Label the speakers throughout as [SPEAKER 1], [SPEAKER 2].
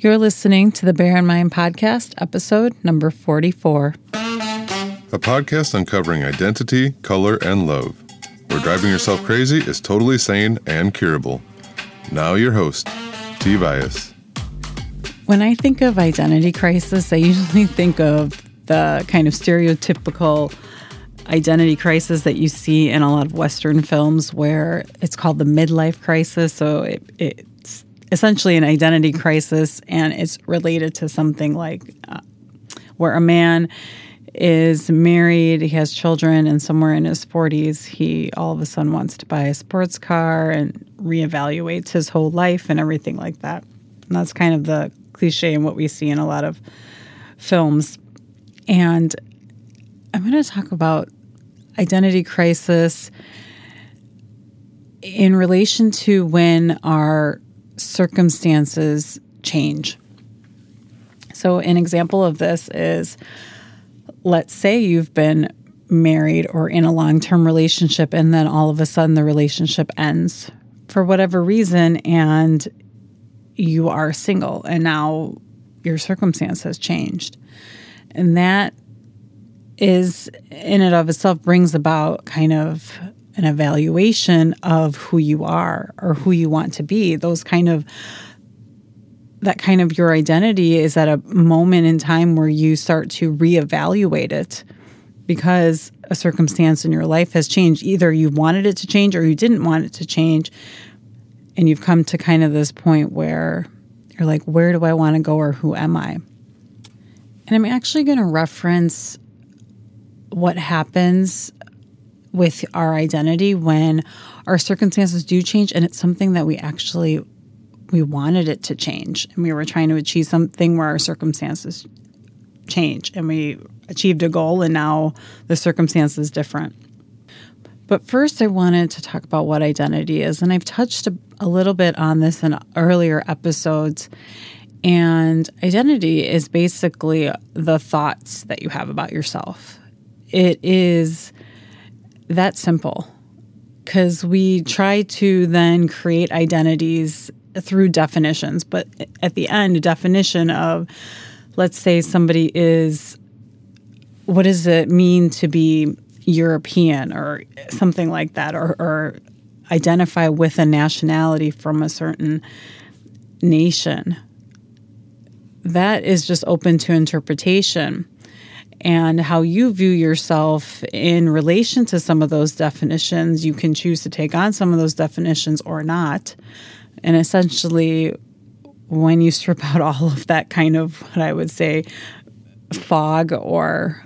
[SPEAKER 1] You're listening to the Bear in Mind podcast, episode number 44.
[SPEAKER 2] A podcast uncovering identity, color, and love, where driving yourself crazy is totally sane and curable. Now, your host, T. Bias.
[SPEAKER 1] When I think of identity crisis, I usually think of the kind of stereotypical identity crisis that you see in a lot of Western films where it's called the midlife crisis. So it, it's essentially an identity crisis and it's related to something like uh, where a man is married, he has children, and somewhere in his 40s, he all of a sudden wants to buy a sports car and reevaluates his whole life and everything like that. And that's kind of the cliche and what we see in a lot of films. And I'm going to talk about identity crisis in relation to when our circumstances change. So, an example of this is let's say you've been married or in a long term relationship, and then all of a sudden the relationship ends for whatever reason, and you are single, and now your circumstance has changed. And that is, in and of itself, brings about kind of an evaluation of who you are or who you want to be. Those kind of that kind of your identity is at a moment in time where you start to reevaluate it because a circumstance in your life has changed. Either you wanted it to change or you didn't want it to change. And you've come to kind of this point where you're like, where do I want to go or who am I? And I'm actually going to reference what happens with our identity when our circumstances do change and it's something that we actually we wanted it to change and we were trying to achieve something where our circumstances change and we achieved a goal and now the circumstance is different. But first, I wanted to talk about what identity is. And I've touched a, a little bit on this in earlier episodes. And identity is basically the thoughts that you have about yourself. It is that simple because we try to then create identities through definitions. But at the end, a definition of, let's say somebody is, what does it mean to be European or something like that, or, or identify with a nationality from a certain nation? That is just open to interpretation. And how you view yourself in relation to some of those definitions, you can choose to take on some of those definitions or not. And essentially, when you strip out all of that kind of what I would say fog or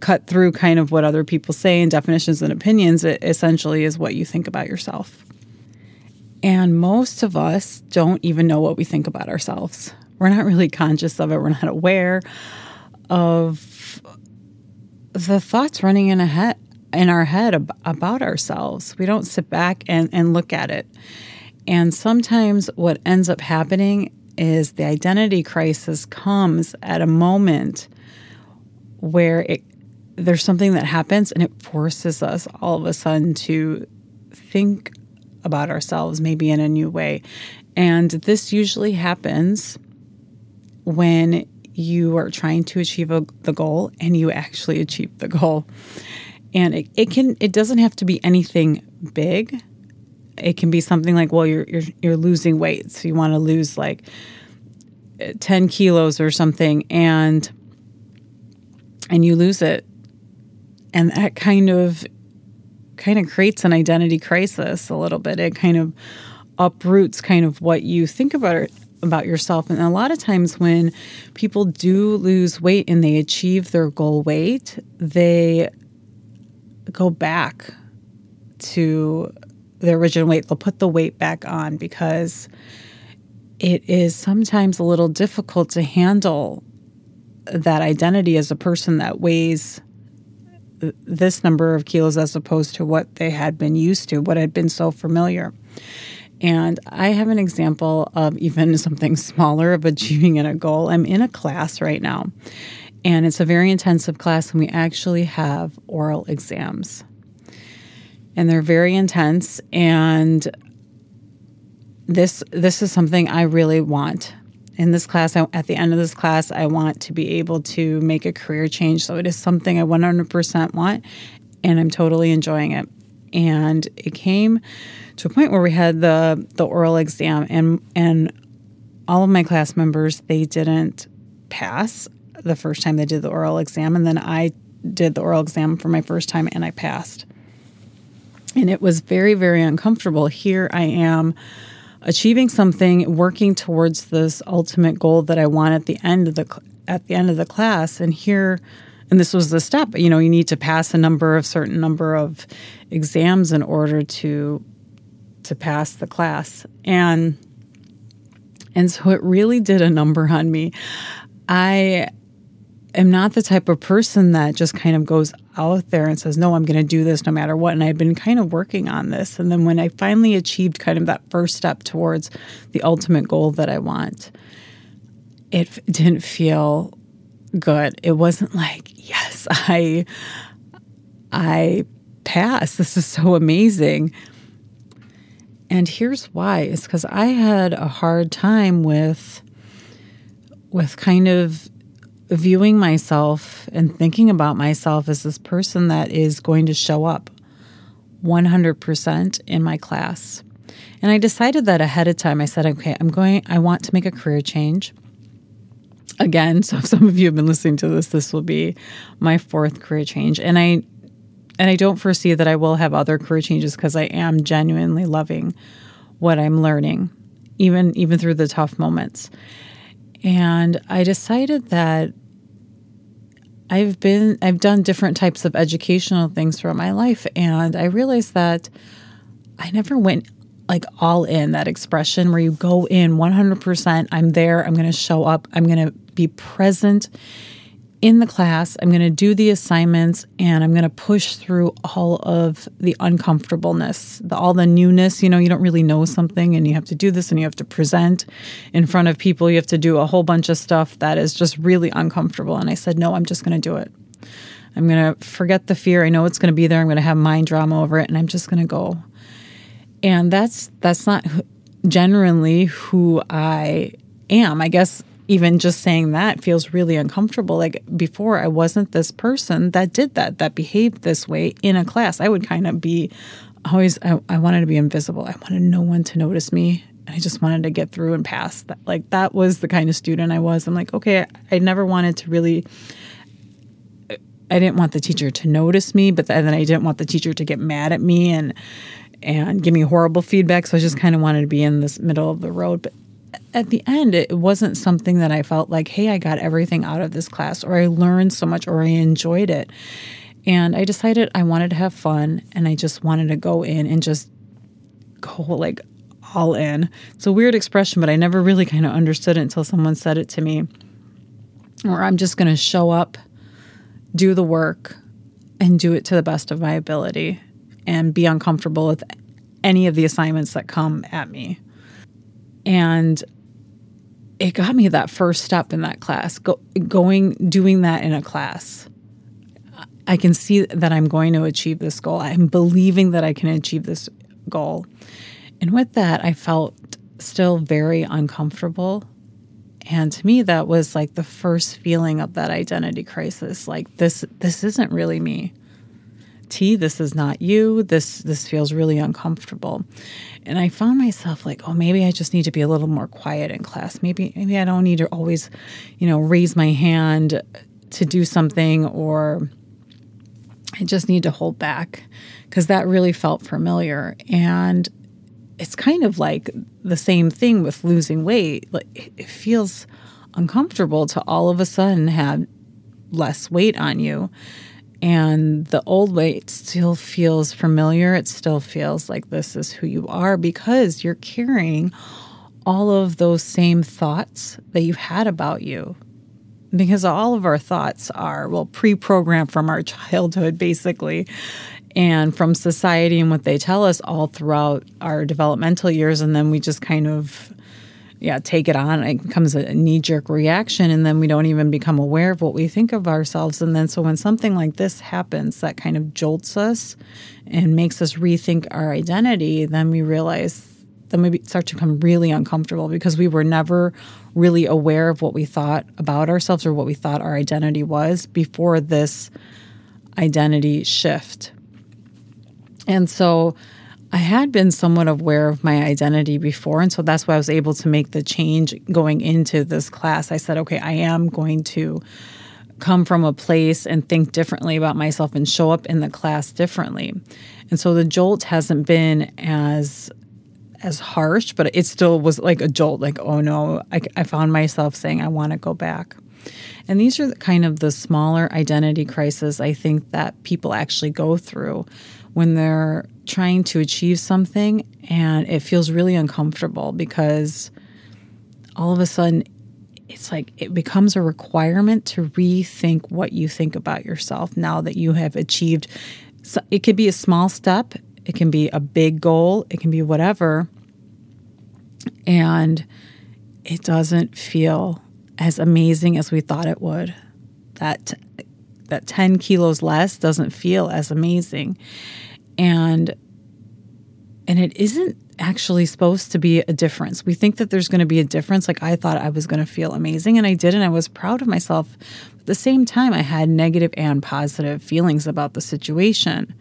[SPEAKER 1] cut through kind of what other people say and definitions and opinions, it essentially is what you think about yourself. And most of us don't even know what we think about ourselves. We're not really conscious of it, we're not aware of the thoughts running in a head in our head ab- about ourselves. We don't sit back and, and look at it. And sometimes what ends up happening is the identity crisis comes at a moment where it, there's something that happens and it forces us all of a sudden to think about ourselves maybe in a new way. And this usually happens when you are trying to achieve a, the goal and you actually achieve the goal. And it, it can it doesn't have to be anything big it can be something like, well, you're you're you're losing weight, so you want to lose like ten kilos or something, and and you lose it, and that kind of kind of creates an identity crisis a little bit. It kind of uproots kind of what you think about about yourself. And a lot of times when people do lose weight and they achieve their goal weight, they go back to their original weight, they'll put the weight back on because it is sometimes a little difficult to handle that identity as a person that weighs this number of kilos as opposed to what they had been used to, what had been so familiar. And I have an example of even something smaller of achieving a goal. I'm in a class right now, and it's a very intensive class, and we actually have oral exams and they're very intense and this this is something I really want in this class, at the end of this class, I want to be able to make a career change. So it is something I 100% want, and I'm totally enjoying it. And it came to a point where we had the the oral exam, and and all of my class members they didn't pass the first time they did the oral exam, and then I did the oral exam for my first time, and I passed. And it was very very uncomfortable. Here I am achieving something, working towards this ultimate goal that I want at the end of the at the end of the class. And here, and this was the step. You know, you need to pass a number of certain number of exams in order to to pass the class. And and so it really did a number on me. I am not the type of person that just kind of goes out there and says, No, I'm going to do this no matter what. And I've been kind of working on this. And then when I finally achieved kind of that first step towards the ultimate goal that I want, it didn't feel good. It wasn't like, Yes, I, I passed. This is so amazing. And here's why it's because I had a hard time with with kind of viewing myself and thinking about myself as this person that is going to show up 100% in my class. And I decided that ahead of time. I said, okay, I'm going, I want to make a career change. Again, so if some of you have been listening to this, this will be my fourth career change. And I, and I don't foresee that I will have other career changes because I am genuinely loving what I'm learning, even even through the tough moments. And I decided that I've been I've done different types of educational things throughout my life and I realized that I never went like all in that expression where you go in 100% I'm there I'm going to show up I'm going to be present in the class. I'm going to do the assignments and I'm going to push through all of the uncomfortableness, the, all the newness. You know, you don't really know something and you have to do this and you have to present in front of people. You have to do a whole bunch of stuff that is just really uncomfortable. And I said, no, I'm just going to do it. I'm going to forget the fear. I know it's going to be there. I'm going to have mind drama over it and I'm just going to go. And that's that's not generally who I am. I guess even just saying that feels really uncomfortable. Like before, I wasn't this person that did that, that behaved this way in a class. I would kind of be always, I, I wanted to be invisible. I wanted no one to notice me. And I just wanted to get through and pass. That, like that was the kind of student I was. I'm like, okay, I never wanted to really. I didn't want the teacher to notice me, but then I didn't want the teacher to get mad at me and and give me horrible feedback. So I just kind of wanted to be in this middle of the road. But at the end, it wasn't something that I felt like, hey, I got everything out of this class, or I learned so much, or I enjoyed it. And I decided I wanted to have fun and I just wanted to go in and just go like all in. It's a weird expression, but I never really kind of understood it until someone said it to me. Or I'm just going to show up, do the work, and do it to the best of my ability and be uncomfortable with any of the assignments that come at me. And it got me that first step in that class, go, going, doing that in a class. I can see that I'm going to achieve this goal. I'm believing that I can achieve this goal. And with that, I felt still very uncomfortable. And to me, that was like the first feeling of that identity crisis. Like this, this isn't really me. T, this is not you. This this feels really uncomfortable. And I found myself like, oh, maybe I just need to be a little more quiet in class. Maybe maybe I don't need to always, you know, raise my hand to do something or I just need to hold back because that really felt familiar. And it's kind of like the same thing with losing weight. Like it feels uncomfortable to all of a sudden have less weight on you and the old weight still feels familiar. It still feels like this is who you are because you're carrying all of those same thoughts that you had about you. Because all of our thoughts are, well, pre programmed from our childhood, basically, and from society and what they tell us all throughout our developmental years. And then we just kind of yeah, take it on. It becomes a knee jerk reaction, and then we don't even become aware of what we think of ourselves. And then, so when something like this happens that kind of jolts us and makes us rethink our identity, then we realize then we start to become really uncomfortable because we were never really aware of what we thought about ourselves or what we thought our identity was before this identity shift. And so I had been somewhat aware of my identity before. And so that's why I was able to make the change going into this class. I said, okay, I am going to come from a place and think differently about myself and show up in the class differently. And so the jolt hasn't been as as harsh, but it still was like a jolt like, oh no, I, I found myself saying, I want to go back. And these are kind of the smaller identity crises I think that people actually go through when they're trying to achieve something and it feels really uncomfortable because all of a sudden it's like it becomes a requirement to rethink what you think about yourself now that you have achieved so it could be a small step it can be a big goal it can be whatever and it doesn't feel as amazing as we thought it would. That that 10 kilos less doesn't feel as amazing and and it isn't actually supposed to be a difference. We think that there's going to be a difference. Like I thought I was going to feel amazing and I did and I was proud of myself. At the same time I had negative and positive feelings about the situation.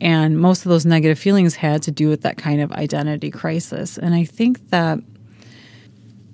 [SPEAKER 1] And most of those negative feelings had to do with that kind of identity crisis. And I think that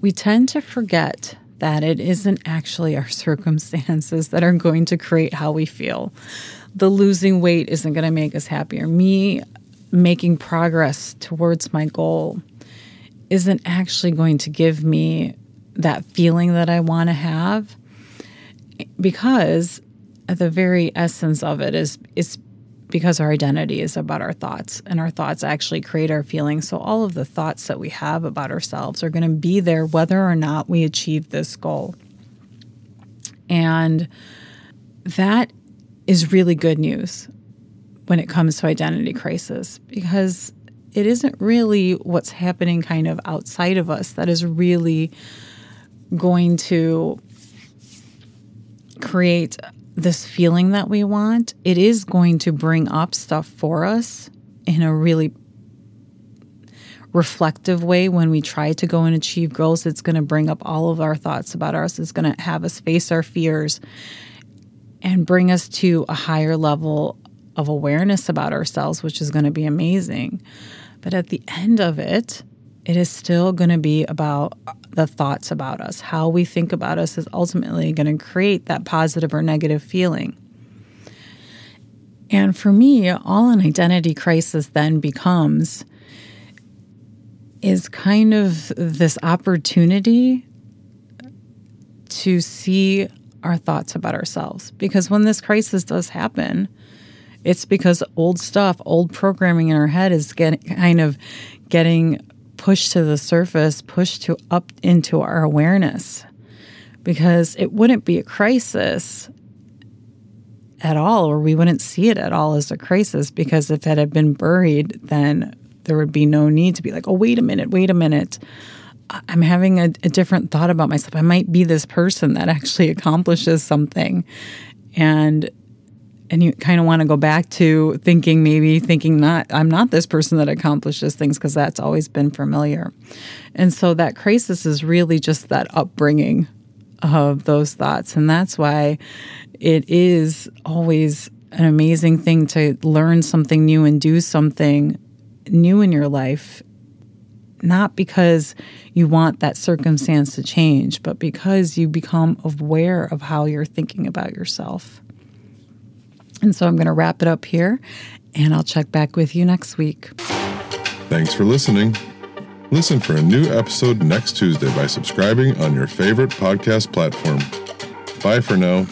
[SPEAKER 1] we tend to forget that it isn't actually our circumstances that are going to create how we feel. The losing weight isn't going to make us happier. Me making progress towards my goal isn't actually going to give me that feeling that I want to have because at the very essence of it is it's because our identity is about our thoughts and our thoughts actually create our feelings. So all of the thoughts that we have about ourselves are going to be there whether or not we achieve this goal. And that is really good news when it comes to identity crisis because it isn't really what's happening kind of outside of us that is really going to create this feeling that we want. It is going to bring up stuff for us in a really reflective way when we try to go and achieve goals. It's going to bring up all of our thoughts about us. It's going to have us face our fears and bring us to a higher level of awareness about ourselves, which is going to be amazing. But at the end of it, it is still going to be about uh, the thoughts about us. How we think about us is ultimately going to create that positive or negative feeling. And for me, all an identity crisis then becomes is kind of this opportunity to see our thoughts about ourselves. Because when this crisis does happen, it's because old stuff, old programming in our head is getting kind of getting pushed to the surface, pushed to up into our awareness. Because it wouldn't be a crisis at all, or we wouldn't see it at all as a crisis. Because if it had been buried, then there would be no need to be like, oh, wait a minute, wait a minute. I'm having a, a different thought about myself. I might be this person that actually accomplishes something. And and you kind of want to go back to thinking maybe thinking not i'm not this person that accomplishes things because that's always been familiar. And so that crisis is really just that upbringing of those thoughts and that's why it is always an amazing thing to learn something new and do something new in your life not because you want that circumstance to change but because you become aware of how you're thinking about yourself and so I'm going to wrap it up here and I'll check back with you next week.
[SPEAKER 2] Thanks for listening. Listen for a new episode next Tuesday by subscribing on your favorite podcast platform. Bye for now.